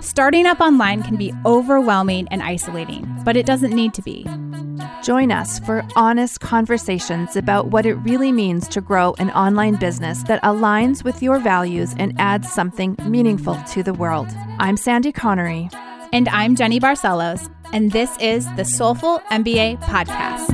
Starting up online can be overwhelming and isolating, but it doesn't need to be. Join us for honest conversations about what it really means to grow an online business that aligns with your values and adds something meaningful to the world. I'm Sandy Connery. And I'm Jenny Barcelos, and this is the Soulful MBA Podcast.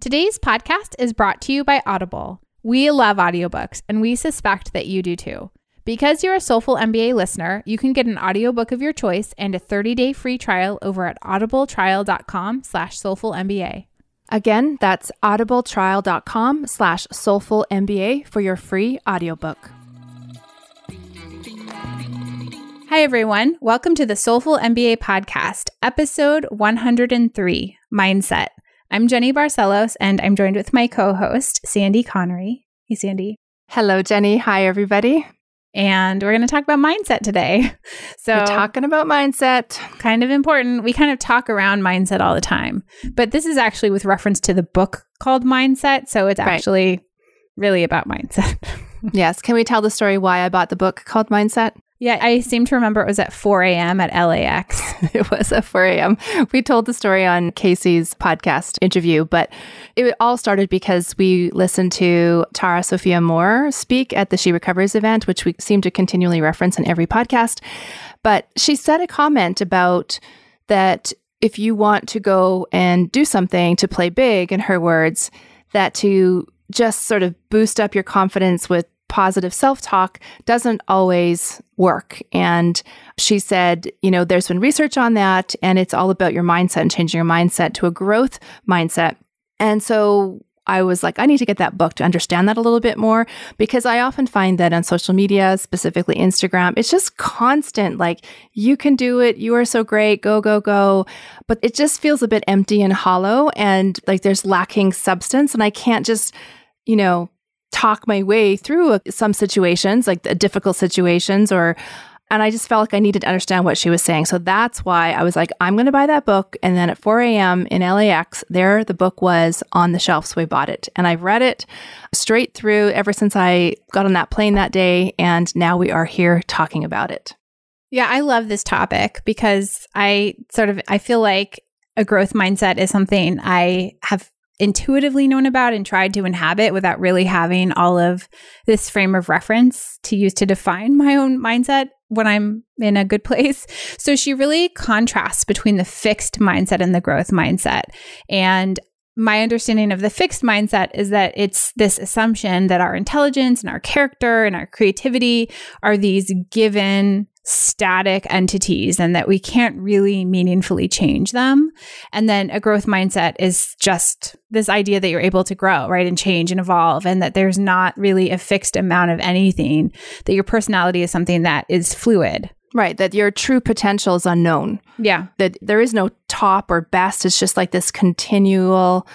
Today's podcast is brought to you by Audible. We love audiobooks, and we suspect that you do too. Because you're a Soulful MBA listener, you can get an audiobook of your choice and a 30-day free trial over at audibletrial.com slash soulfulmba. Again, that's audibletrial.com slash soulfulmba for your free audiobook. Hi, everyone. Welcome to the Soulful MBA podcast, episode 103, Mindset. I'm Jenny Barcelos, and I'm joined with my co-host, Sandy Connery. Hey, Sandy. Hello, Jenny. Hi, everybody and we're going to talk about mindset today. So, we're talking about mindset. Kind of important. We kind of talk around mindset all the time, but this is actually with reference to the book called Mindset. So, it's actually right. really about mindset. yes. Can we tell the story why I bought the book called Mindset? Yeah, I seem to remember it was at 4 a.m. at LAX. it was at 4 a.m. We told the story on Casey's podcast interview, but it all started because we listened to Tara Sophia Mohr speak at the She Recovers event, which we seem to continually reference in every podcast. But she said a comment about that if you want to go and do something to play big, in her words, that to just sort of boost up your confidence with positive self talk doesn't always work. And she said, you know, there's been research on that, and it's all about your mindset and changing your mindset to a growth mindset. And so I was like, I need to get that book to understand that a little bit more because I often find that on social media, specifically Instagram, it's just constant like, you can do it. You are so great. Go, go, go. But it just feels a bit empty and hollow and like there's lacking substance. And I can't just, you know, talk my way through some situations, like difficult situations, or and I just felt like I needed to understand what she was saying. So that's why I was like, I'm going to buy that book. And then at 4 a.m. in LAX, there the book was on the shelf. So we bought it. And I've read it straight through ever since I got on that plane that day. And now we are here talking about it. Yeah, I love this topic because I sort of I feel like a growth mindset is something I have intuitively known about and tried to inhabit without really having all of this frame of reference to use to define my own mindset when I'm in a good place. So she really contrasts between the fixed mindset and the growth mindset. And my understanding of the fixed mindset is that it's this assumption that our intelligence and our character and our creativity are these given static entities and that we can't really meaningfully change them. And then a growth mindset is just this idea that you're able to grow, right? And change and evolve, and that there's not really a fixed amount of anything, that your personality is something that is fluid. Right, that your true potential is unknown. Yeah. That there is no top or best. It's just like this continual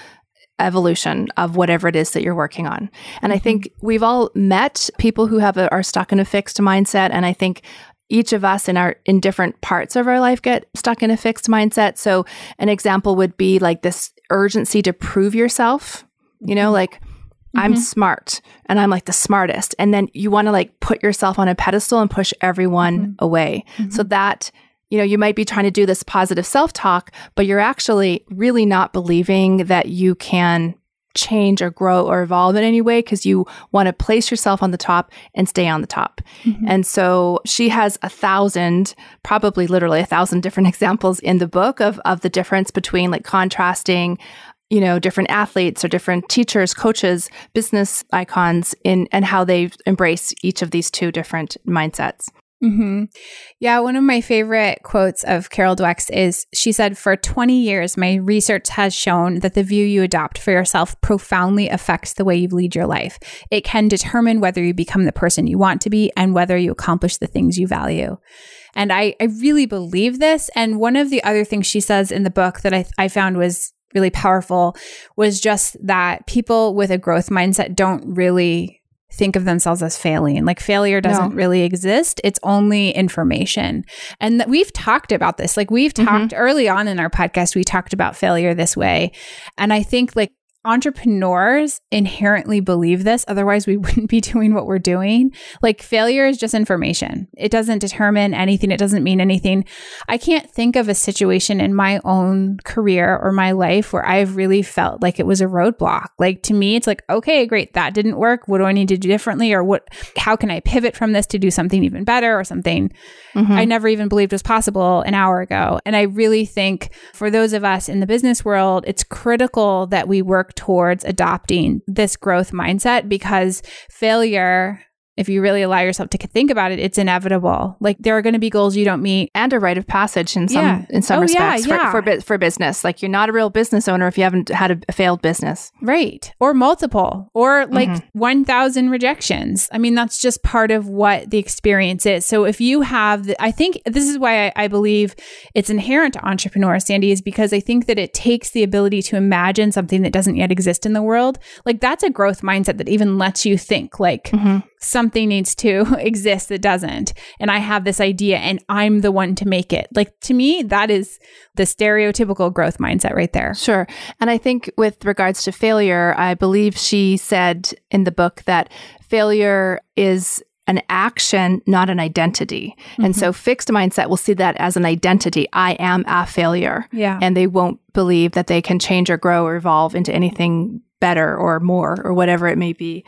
evolution of whatever it is that you're working on. And mm-hmm. I think we've all met people who have a, are stuck in a fixed mindset. And I think each of us in our in different parts of our life get stuck in a fixed mindset. So an example would be like this urgency to prove yourself, you know, mm-hmm. like mm-hmm. I'm smart and I'm like the smartest. And then you want to like put yourself on a pedestal and push everyone mm-hmm. away. So mm-hmm. that you know, you might be trying to do this positive self talk, but you're actually really not believing that you can change or grow or evolve in any way because you want to place yourself on the top and stay on the top. Mm-hmm. And so she has a thousand, probably literally a thousand different examples in the book of, of the difference between like contrasting you know different athletes or different teachers coaches business icons in and how they embrace each of these two different mindsets Mm-hmm. Yeah, one of my favorite quotes of Carol Dweck's is she said, For 20 years, my research has shown that the view you adopt for yourself profoundly affects the way you lead your life. It can determine whether you become the person you want to be and whether you accomplish the things you value. And I, I really believe this. And one of the other things she says in the book that I, I found was really powerful was just that people with a growth mindset don't really think of themselves as failing. Like failure doesn't no. really exist. It's only information. And th- we've talked about this. Like we've mm-hmm. talked early on in our podcast, we talked about failure this way. And I think like entrepreneurs inherently believe this. Otherwise, we wouldn't be doing what we're doing. Like, failure is just information, it doesn't determine anything, it doesn't mean anything. I can't think of a situation in my own career or my life where I've really felt like it was a roadblock. Like, to me, it's like, okay, great, that didn't work. What do I need to do differently? Or what, how can I pivot from this to do something even better or something mm-hmm. I never even believed was possible an hour ago? And I really think for those of us in the business world, it's critical that we work towards adopting this growth mindset because failure if you really allow yourself to think about it, it's inevitable. Like there are going to be goals you don't meet, and a rite of passage in some yeah. in some oh, respects yeah, yeah. For, for for business. Like you're not a real business owner if you haven't had a, failed business, right? Or multiple, or like mm-hmm. one thousand rejections. I mean, that's just part of what the experience is. So if you have, the, I think this is why I, I believe it's inherent to entrepreneurs, Sandy, is because I think that it takes the ability to imagine something that doesn't yet exist in the world. Like that's a growth mindset that even lets you think like. Mm-hmm something needs to exist that doesn't. And I have this idea and I'm the one to make it. Like to me, that is the stereotypical growth mindset right there. Sure. And I think with regards to failure, I believe she said in the book that failure is an action, not an identity. Mm-hmm. And so mm-hmm. fixed mindset will see that as an identity. I am a failure. Yeah. And they won't believe that they can change or grow or evolve into anything better or more or whatever it may be.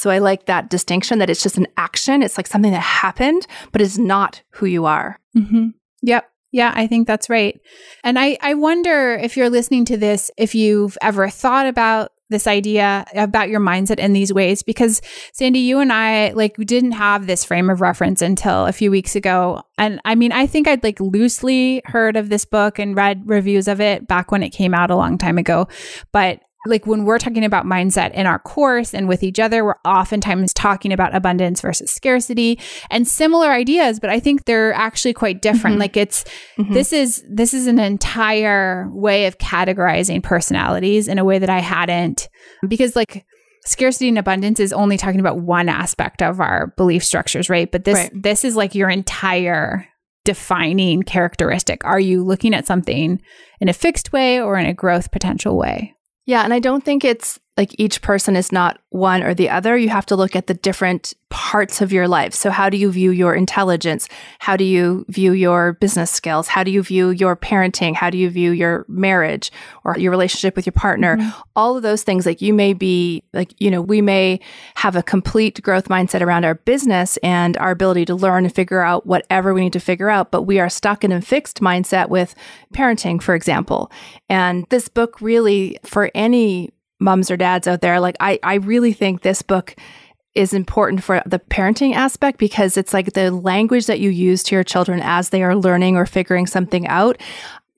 So I like that distinction that it's just an action. It's like something that happened, but it's not who you are. Mm-hmm. Yep. Yeah, I think that's right. And I, I wonder if you're listening to this, if you've ever thought about this idea about your mindset in these ways because Sandy you and I like didn't have this frame of reference until a few weeks ago and I mean I think I'd like loosely heard of this book and read reviews of it back when it came out a long time ago but like when we're talking about mindset in our course and with each other, we're oftentimes talking about abundance versus scarcity and similar ideas, but I think they're actually quite different. Mm-hmm. Like it's mm-hmm. this is this is an entire way of categorizing personalities in a way that I hadn't because like scarcity and abundance is only talking about one aspect of our belief structures, right? But this right. this is like your entire defining characteristic. Are you looking at something in a fixed way or in a growth potential way? Yeah, and I don't think it's like each person is not one or the other. You have to look at the different parts of your life. So, how do you view your intelligence? How do you view your business skills? How do you view your parenting? How do you view your marriage or your relationship with your partner? Mm-hmm. All of those things, like you may be, like, you know, we may have a complete growth mindset around our business and our ability to learn and figure out whatever we need to figure out, but we are stuck in a fixed mindset with parenting, for example. And this book really, for any moms or dads out there, like I, I really think this book is important for the parenting aspect because it's like the language that you use to your children as they are learning or figuring something out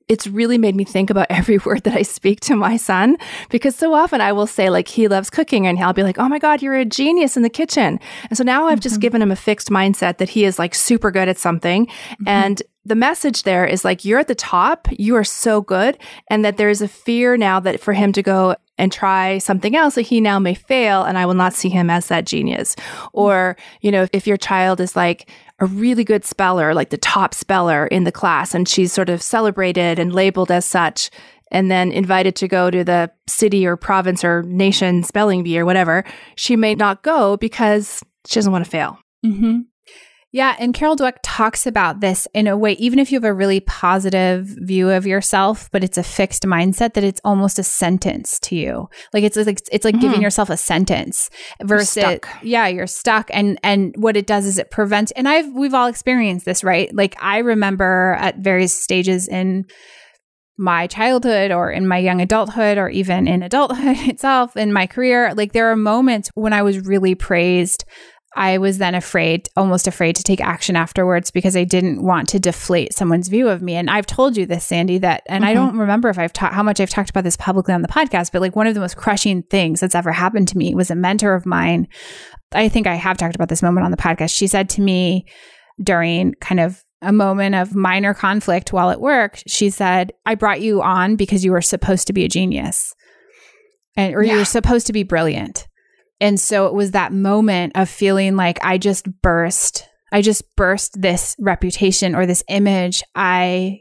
it's really made me think about every word that I speak to my son because so often I will say like he loves cooking and he'll be like, "Oh my god, you're a genius in the kitchen." And so now I've mm-hmm. just given him a fixed mindset that he is like super good at something mm-hmm. and the message there is like you're at the top, you are so good and that there is a fear now that for him to go and try something else that he now may fail and I will not see him as that genius. Or, you know, if your child is like a really good speller, like the top speller in the class, and she's sort of celebrated and labeled as such, and then invited to go to the city or province or nation spelling bee or whatever, she may not go because she doesn't want to fail. Mm-hmm. Yeah. And Carol Dweck talks about this in a way, even if you have a really positive view of yourself, but it's a fixed mindset that it's almost a sentence to you. Like it's like, it's like mm-hmm. giving yourself a sentence versus, yeah, you're stuck. And, and what it does is it prevents, and I've, we've all experienced this, right? Like I remember at various stages in, my childhood or in my young adulthood or even in adulthood itself in my career like there are moments when i was really praised I was then afraid, almost afraid to take action afterwards because I didn't want to deflate someone's view of me. And I've told you this, Sandy, that, and mm-hmm. I don't remember if I've taught how much I've talked about this publicly on the podcast, but like one of the most crushing things that's ever happened to me was a mentor of mine. I think I have talked about this moment on the podcast. She said to me during kind of a moment of minor conflict while at work, she said, I brought you on because you were supposed to be a genius and or yeah. you were supposed to be brilliant. And so it was that moment of feeling like I just burst. I just burst this reputation or this image I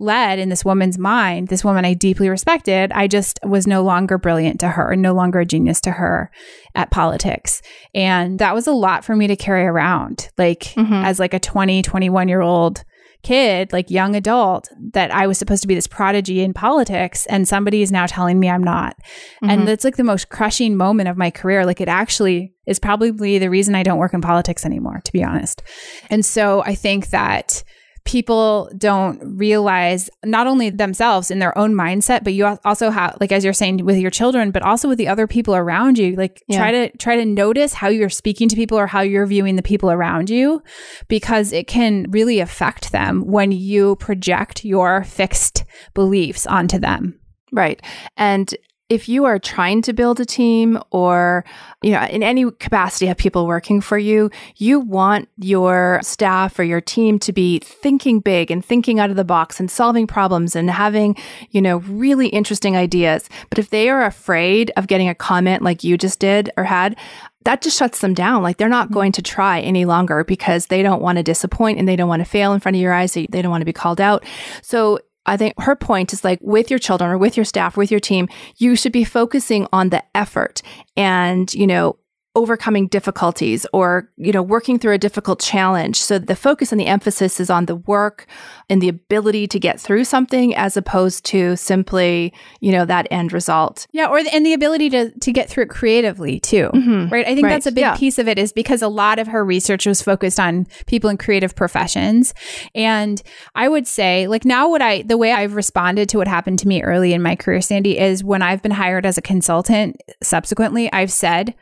led in this woman's mind, this woman I deeply respected. I just was no longer brilliant to her, no longer a genius to her at politics. And that was a lot for me to carry around, like mm-hmm. as like a 20, 21 year old kid, like young adult, that I was supposed to be this prodigy in politics, and somebody is now telling me I'm not. Mm-hmm. And that's like the most crushing moment of my career. Like it actually is probably the reason I don't work in politics anymore, to be honest. And so I think that people don't realize not only themselves in their own mindset but you also have like as you're saying with your children but also with the other people around you like yeah. try to try to notice how you're speaking to people or how you're viewing the people around you because it can really affect them when you project your fixed beliefs onto them Right. And if you are trying to build a team or you know in any capacity have people working for you you want your staff or your team to be thinking big and thinking out of the box and solving problems and having you know really interesting ideas but if they are afraid of getting a comment like you just did or had that just shuts them down. Like they're not mm-hmm. going to try any longer because they don't want to disappoint and they don't want to fail in front of your eyes. They, they don't want to be called out. So I think her point is like with your children or with your staff, with your team, you should be focusing on the effort. And, you know, overcoming difficulties or you know working through a difficult challenge so the focus and the emphasis is on the work and the ability to get through something as opposed to simply you know that end result yeah or the, and the ability to to get through it creatively too mm-hmm. right i think right. that's a big yeah. piece of it is because a lot of her research was focused on people in creative professions and i would say like now what i the way i've responded to what happened to me early in my career sandy is when i've been hired as a consultant subsequently i've said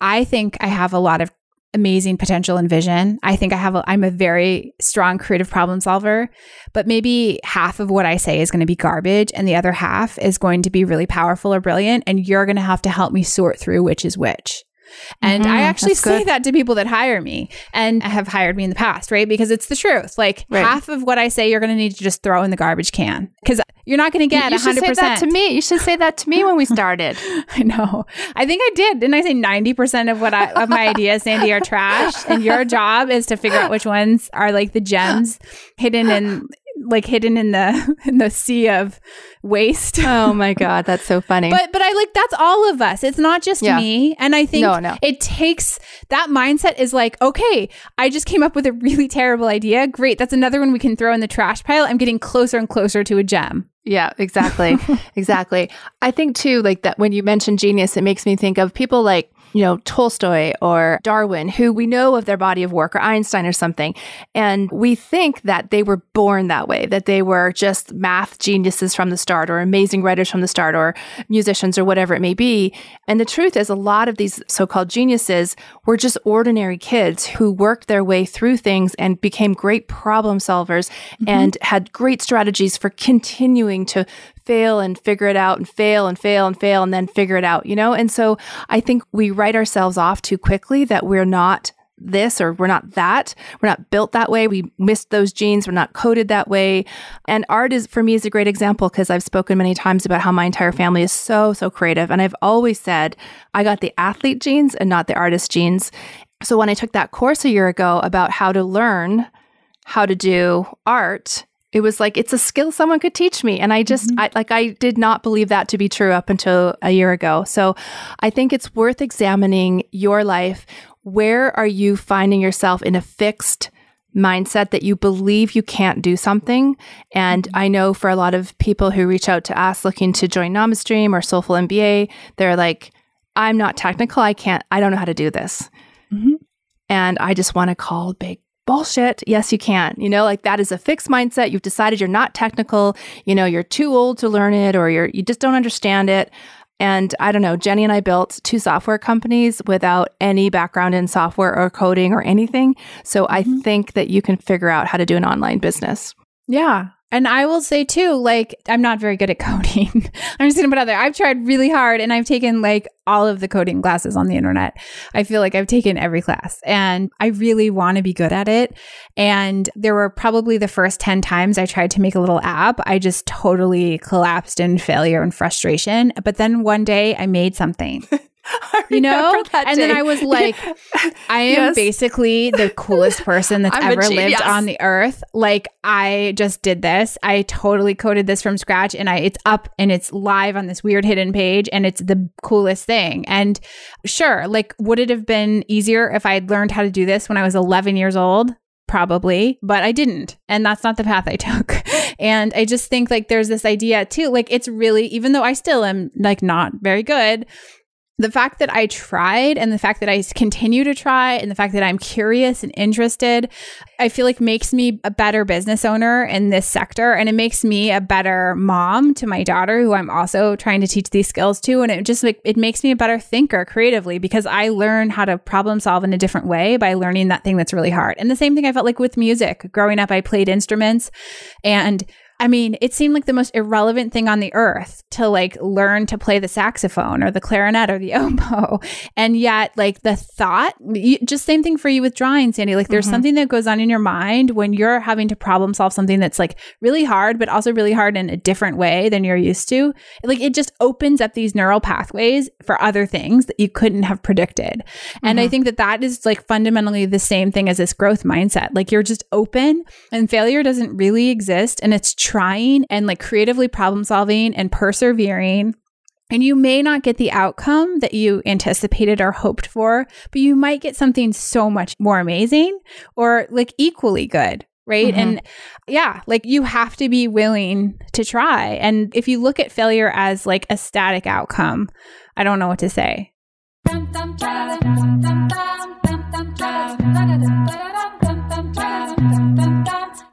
I think I have a lot of amazing potential and vision. I think I have a, I'm a very strong creative problem solver, but maybe half of what I say is going to be garbage and the other half is going to be really powerful or brilliant and you're going to have to help me sort through which is which. And mm-hmm, I actually say good. that to people that hire me and have hired me in the past, right? Because it's the truth. Like right. half of what I say, you're going to need to just throw in the garbage can because you're not going to get you, you 100%. should say that to me. You should say that to me when we started. I know. I think I did. Didn't I say 90% of what I, of my ideas, Sandy, are trash? And your job is to figure out which ones are like the gems hidden in like hidden in the in the sea of waste. oh my god, that's so funny. But but I like that's all of us. It's not just yeah. me. And I think no, no. it takes that mindset is like, okay, I just came up with a really terrible idea. Great. That's another one we can throw in the trash pile. I'm getting closer and closer to a gem. Yeah, exactly. exactly. I think too, like that when you mention genius, it makes me think of people like you know, Tolstoy or Darwin, who we know of their body of work, or Einstein or something. And we think that they were born that way, that they were just math geniuses from the start, or amazing writers from the start, or musicians, or whatever it may be. And the truth is, a lot of these so called geniuses were just ordinary kids who worked their way through things and became great problem solvers mm-hmm. and had great strategies for continuing to fail and figure it out and fail and fail and fail and then figure it out, you know? And so I think we write ourselves off too quickly that we're not this or we're not that. We're not built that way. We missed those genes. We're not coded that way. And art is, for me, is a great example because I've spoken many times about how my entire family is so, so creative. And I've always said I got the athlete genes and not the artist genes. So when I took that course a year ago about how to learn how to do art, it was like it's a skill someone could teach me and i just mm-hmm. I, like i did not believe that to be true up until a year ago so i think it's worth examining your life where are you finding yourself in a fixed mindset that you believe you can't do something and mm-hmm. i know for a lot of people who reach out to us looking to join namastream or soulful mba they're like i'm not technical i can't i don't know how to do this mm-hmm. and i just want to call big bullshit. Yes, you can. You know, like that is a fixed mindset. You've decided you're not technical, you know, you're too old to learn it or you're you just don't understand it. And I don't know, Jenny and I built two software companies without any background in software or coding or anything. So I Mm-hmm. think that you can figure out how to do an online business. Yeah. And I will say too, like, I'm not very good at coding. I'm just going to put out there. I've tried really hard and I've taken like all of the coding classes on the internet. I feel like I've taken every class and I really want to be good at it. And there were probably the first 10 times I tried to make a little app, I just totally collapsed in failure and frustration. But then one day I made something. you know and then i was like i am Yes. basically the coolest person that's ever lived on the earth. Like i just did this. I totally coded this from scratch and i it's up and it's live on this weird hidden page and it's the coolest thing. And sure like would it have been easier if i had learned how to do this when i was 11 years old? Probably but i didn't and that's not the path i took. And i just think like there's this idea too like it's really even though i still am like not very good the fact that I tried and the fact that I continue to try and the fact that I'm curious and interested, I feel like makes me a better business owner in this sector. And it makes me a better mom to my daughter, who I'm also trying to teach these skills to. And it just like, it makes me a better thinker creatively because I learn how to problem solve in a different way by learning that thing that's really hard. And the same thing I felt like with music. Growing up, I played instruments and I mean, it seemed like the most irrelevant thing on the earth to like learn to play the saxophone or the clarinet or the oboe. And yet, like the thought, you, just same thing for you with drawing, Sandy. Like there's Mhm. something that goes on in your mind when you're having to problem solve something that's like really hard, but also really hard in a different way than you're used to. Like it just opens up these neural pathways for other things that you couldn't have predicted. And I Mhm. think that that is like fundamentally the same thing as this growth mindset. Like you're just open and failure doesn't really exist and it's trying and like creatively problem solving and persevering. And you may not get the outcome that you anticipated or hoped for, but you might get something so much more amazing or like equally good. Right. Mhm. And yeah, like you have to be willing to try. And if you look at failure as like a static outcome, I don't know what to say.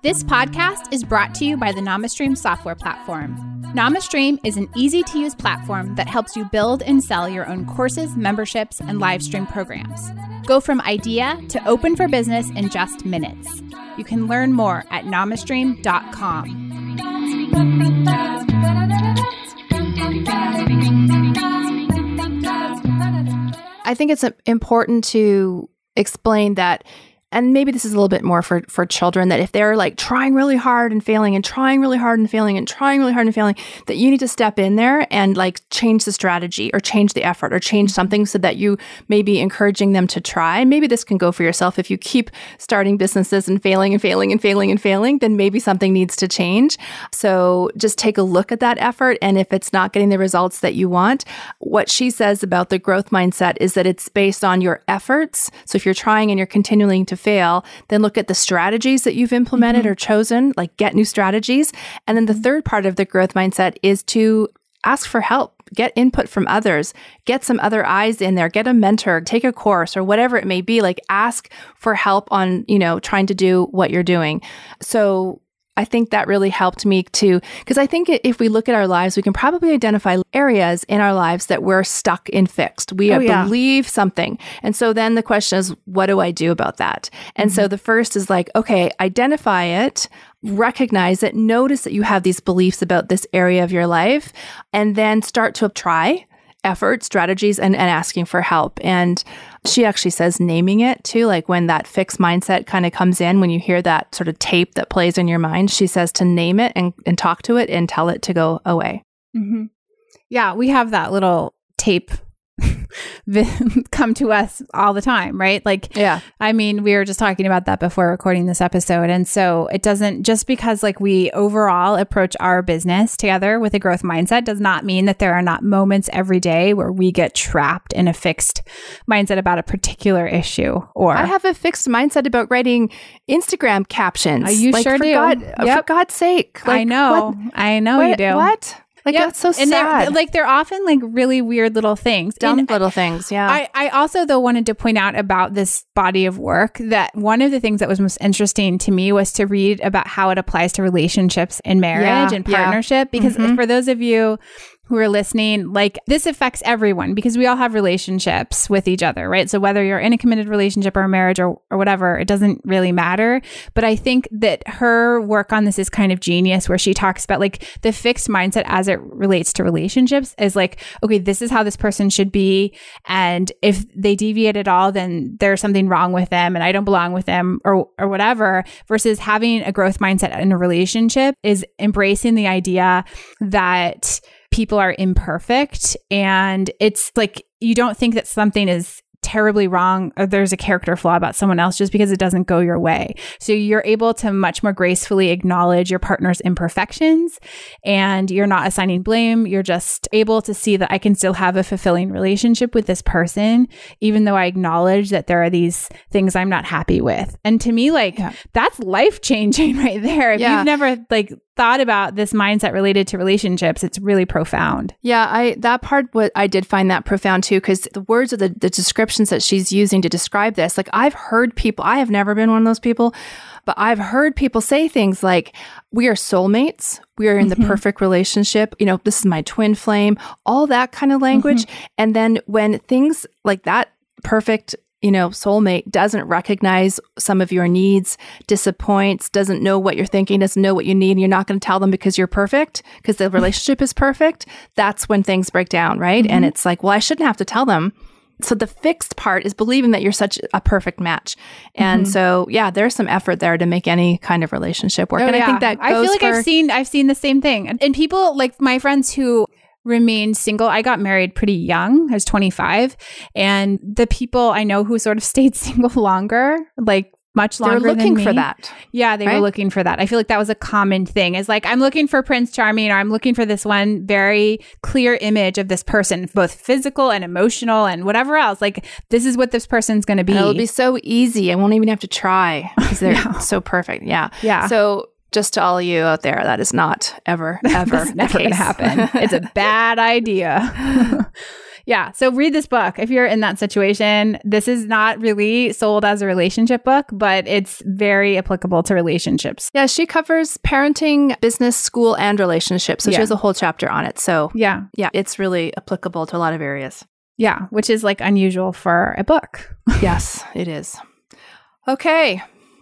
This podcast is brought to you by the NamaStream software platform. NamaStream is an easy to use platform that helps you build and sell your own courses, memberships, and live stream programs. Go from idea to open for business in just minutes. You can learn more at namastream.com. I think it's important to explain that and maybe this is a little bit more for for children that if they're like trying really hard and failing and trying really hard and failing and trying really hard and failing that you need to step in there and like change the strategy or change the effort or change something so that you may be encouraging them to try. Maybe this can go for yourself. If you keep starting businesses and failing and failing and failing and failing then maybe something needs to change. So just take a look at that effort and if it's not getting the results that you want what she says about the growth mindset is that it's based on your efforts. So if you're trying and you're continuing to fail, then look at the strategies that you've implemented or mm-hmm. chosen, like get new strategies. And then the mm-hmm. third part of the growth mindset is to ask for help, get input from others, get some other eyes in there, get a mentor, take a course or whatever it may be, like ask for help on, you know, trying to do what you're doing. So I think that really helped me too. because I think if we look at our lives, we can probably identify areas in our lives that we're stuck in fixed. We Oh, uh, yeah. believe something. And so then the question is, what do I do about that? And so mm-hmm. the first is like, okay, identify it, recognize it, notice that you have these beliefs about this area of your life, and then start to try effort, strategies, and, and asking for help. And she actually says naming it too, like when that fixed mindset kind of comes in, when you hear that sort of tape that plays in your mind, she says to name it and, and talk to it and tell it to go away. Mm-hmm. Yeah, we have that little tape come to us all the time, right? Like, Yeah. I mean, we were just talking about that before recording this episode. And so it doesn't just because like we overall approach our business together with a growth mindset does not mean that there are not moments every day where we get trapped in a fixed mindset about a particular issue or I have a fixed mindset about writing Instagram captions. Uh, you Like, sure for do. God, For God's sake. I Like, know. I know What, you do. what? Like, Yep. that's so and they're sad. like they're often like really weird little things. Dumb And little things. Yeah. I, I also though wanted to point out about this body of work that one of the things that was most interesting to me was to read about how it applies to relationships and marriage Yeah, and yeah. partnership because Mhm. for those of you who are listening, like this affects everyone because we all have relationships with each other, right? So whether you're in a committed relationship or a marriage or, or whatever, it doesn't really matter. But I think that her work on this is kind of genius where she talks about like the fixed mindset as it relates to relationships is like, okay, this is how this person should be. And if they deviate at all, then there's something wrong with them and I don't belong with them or, or whatever versus having a growth mindset in a relationship is embracing the idea that people are imperfect and it's like you don't think that something is terribly wrong or there's a character flaw about someone else just because it doesn't go your way. So you're able to much more gracefully acknowledge your partner's imperfections and you're not assigning blame. You're just able to see that I can still have a fulfilling relationship with this person, even though I acknowledge that there are these things I'm not happy with. And to me, like yeah. that's life changing right there. If yeah. you've never like thought about this mindset related to relationships, it's really profound. Yeah, I that part what I did find that profound too because the words of the, the descriptions that she's using to describe this, like I've heard people, I have never been one of those people, but I've heard people say things like we are soulmates, we are in mm-hmm. the perfect relationship, you know, this is my twin flame, all that kind of language. Mm-hmm. And then when things like that perfect you know, soulmate doesn't recognize some of your needs, disappoints, doesn't know what you're thinking, doesn't know what you need, and you're not going to tell them because you're perfect, because the relationship is perfect, that's when things break down, right? Mm-hmm. And it's like, well, I shouldn't have to tell them. So the fixed part is believing that you're such a perfect match. And mm-hmm. so, yeah, there's some effort there to make any kind of relationship work. Oh, and yeah. I think that I feel like for- I've seen I've seen the same thing. And people like my friends who remained single. I got married pretty young. I was 25. And the people I know who sort of stayed single longer, like much longer. They're looking for that. Yeah, they right? were looking for that. I feel like that was a common thing. Is like I'm looking for Prince Charming, or I'm looking for this one very clear image of this person, both physical and emotional, and whatever else. Like this is what this person's going to be. it'll be so easy. I won't even have to try because they're so perfect. Yeah, yeah. So just to all of you out there, that is not ever, ever, never going to happen. it's a bad idea. yeah. So read this book if you're in that situation. This is not really sold as a relationship book, but it's very applicable to relationships. Yeah. She covers parenting, business, school, and relationships. So yeah. she has a whole chapter on it. So yeah. Yeah. It's really applicable to a lot of areas. Yeah. Which is like unusual for a book. yes, it is. Okay.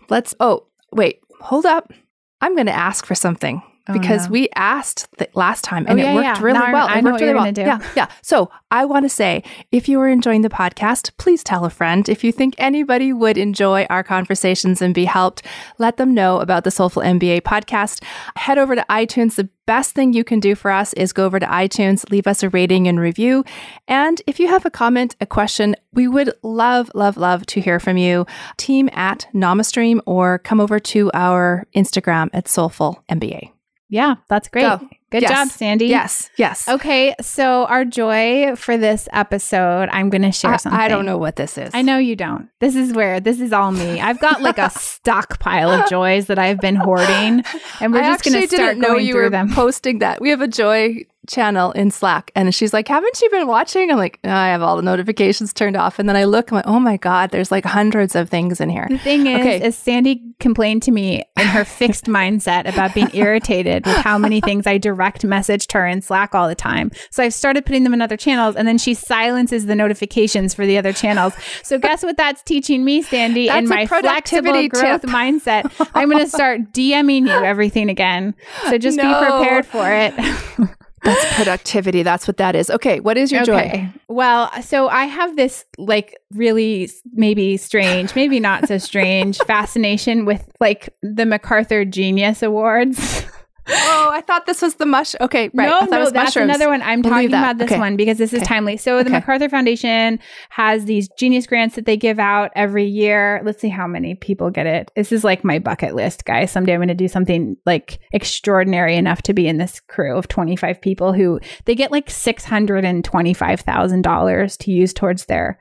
Let's, oh, wait, hold up. I'm going to ask for something oh, because no. we asked last time and oh, yeah, it worked yeah. really well. I, it worked really well. Do. Yeah, yeah. So I want to say, if you are enjoying the podcast, please tell a friend. If you think anybody would enjoy our conversations and be helped, let them know about the Soulful MBA podcast. Head over to iTunes. The best thing you can do for us is go over to iTunes, leave us a rating and review. And if you have a comment, a question, we would love, love, love to hear from you. Team at Namastream or come over to our Instagram at Soulful MBA. Yeah, that's great. Go. Good yes. job, Sandy. Yes, yes. Okay, so our joy for this episode, I'm going to share I, something. I don't know what this is. I know you don't. This is where this is all me. I've got like a stockpile of joys that I've been hoarding, and we're I just going to start know going you through were them. Posting that we have a joy channel in Slack. And she's like, Haven't you been watching? I'm like, I have all the notifications turned off. And then I look, I'm like, Oh my God, there's like hundreds of things in here. The thing is, okay. is Sandy complained to me in her fixed mindset about being irritated with how many things I direct messaged her in Slack all the time. So I've started putting them in other channels and then she silences the notifications for the other channels. So guess what that's teaching me, Sandy, that's in my flexible growth tip. mindset? I'm going to start DMing you everything again. So just no. be prepared for it. That's productivity. That's what that is. Okay. What is your okay. joy? Well, so I have this like really maybe strange, maybe not so strange fascination with like the MacArthur Genius Awards. oh, I thought this was the mush. Okay, right. No, no, that's mushrooms. another one. I'm talking about this okay. one because this is okay. timely. So okay. the MacArthur Foundation has these genius grants that they give out every year. Let's see how many people get it. This is like my bucket list, guys. Someday I'm going to do something like extraordinary enough to be in this crew of 25 people who they get like $625,000 to use towards their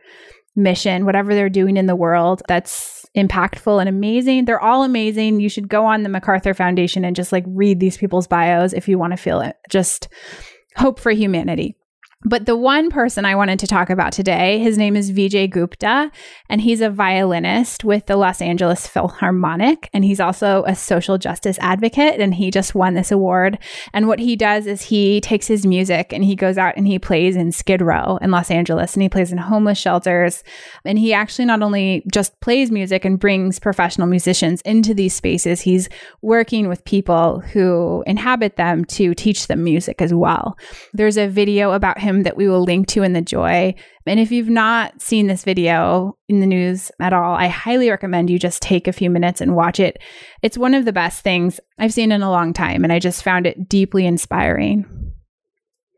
mission, whatever they're doing in the world. That's impactful and amazing. They're all amazing. You should go on the MacArthur Foundation and just like read these people's bios if you want to feel it. Just hope for humanity. But the one person I wanted to talk about today, his name is Vijay Gupta, and he's a violinist with the Los Angeles Philharmonic. And he's also a social justice advocate, and he just won this award. And what he does is he takes his music and he goes out and he plays in Skid Row in Los Angeles, and he plays in homeless shelters. And he actually not only just plays music and brings professional musicians into these spaces, he's working with people who inhabit them to teach them music as well. There's a video about him him that we will link to in the joy. And if you've not seen this video in the news at all, I highly recommend you just take a few minutes and watch it. It's one of the best things I've seen in a long time, and I just found it deeply inspiring.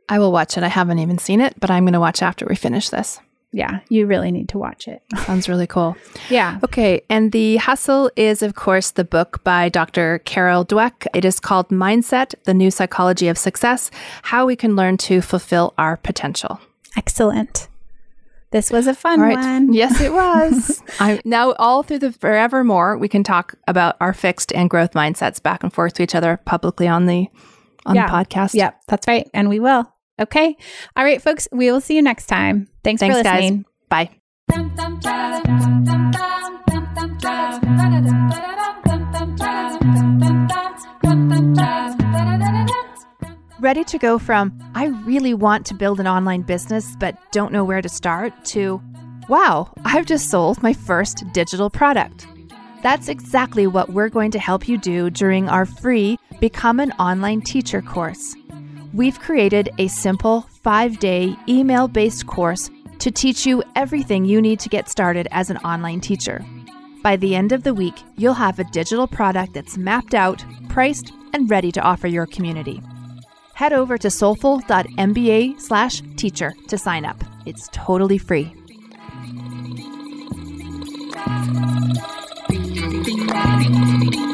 I will watch it. I haven't even seen it, but I'm going to watch after we finish this. Yeah, you really need to watch it. Sounds really cool. yeah. Okay. And The Hustle is, of course, the book by Dr. Carol Dweck. It is called Mindset The New Psychology of Success How We Can Learn to Fulfill Our Potential. Excellent. This was a fun right. one. Yes, it was. I, now, all through the forevermore, we can talk about our fixed and growth mindsets back and forth to each other publicly on the on yeah. the podcast. Yep, that's right, and we will. Okay. All right, folks, we will see you next time. Thanks, Thanks for listening. Guys. Bye. Ready to go from, I really want to build an online business but don't know where to start, to, wow, I've just sold my first digital product. That's exactly what we're going to help you do during our free Become an Online Teacher course we've created a simple five day email based course to teach you everything you need to get started as an online teacher. By the end of the week, you'll have a digital product that's mapped out, priced, and ready to offer your community. Head over to soulful.mba slash teacher to sign up. It's totally free. Thank you.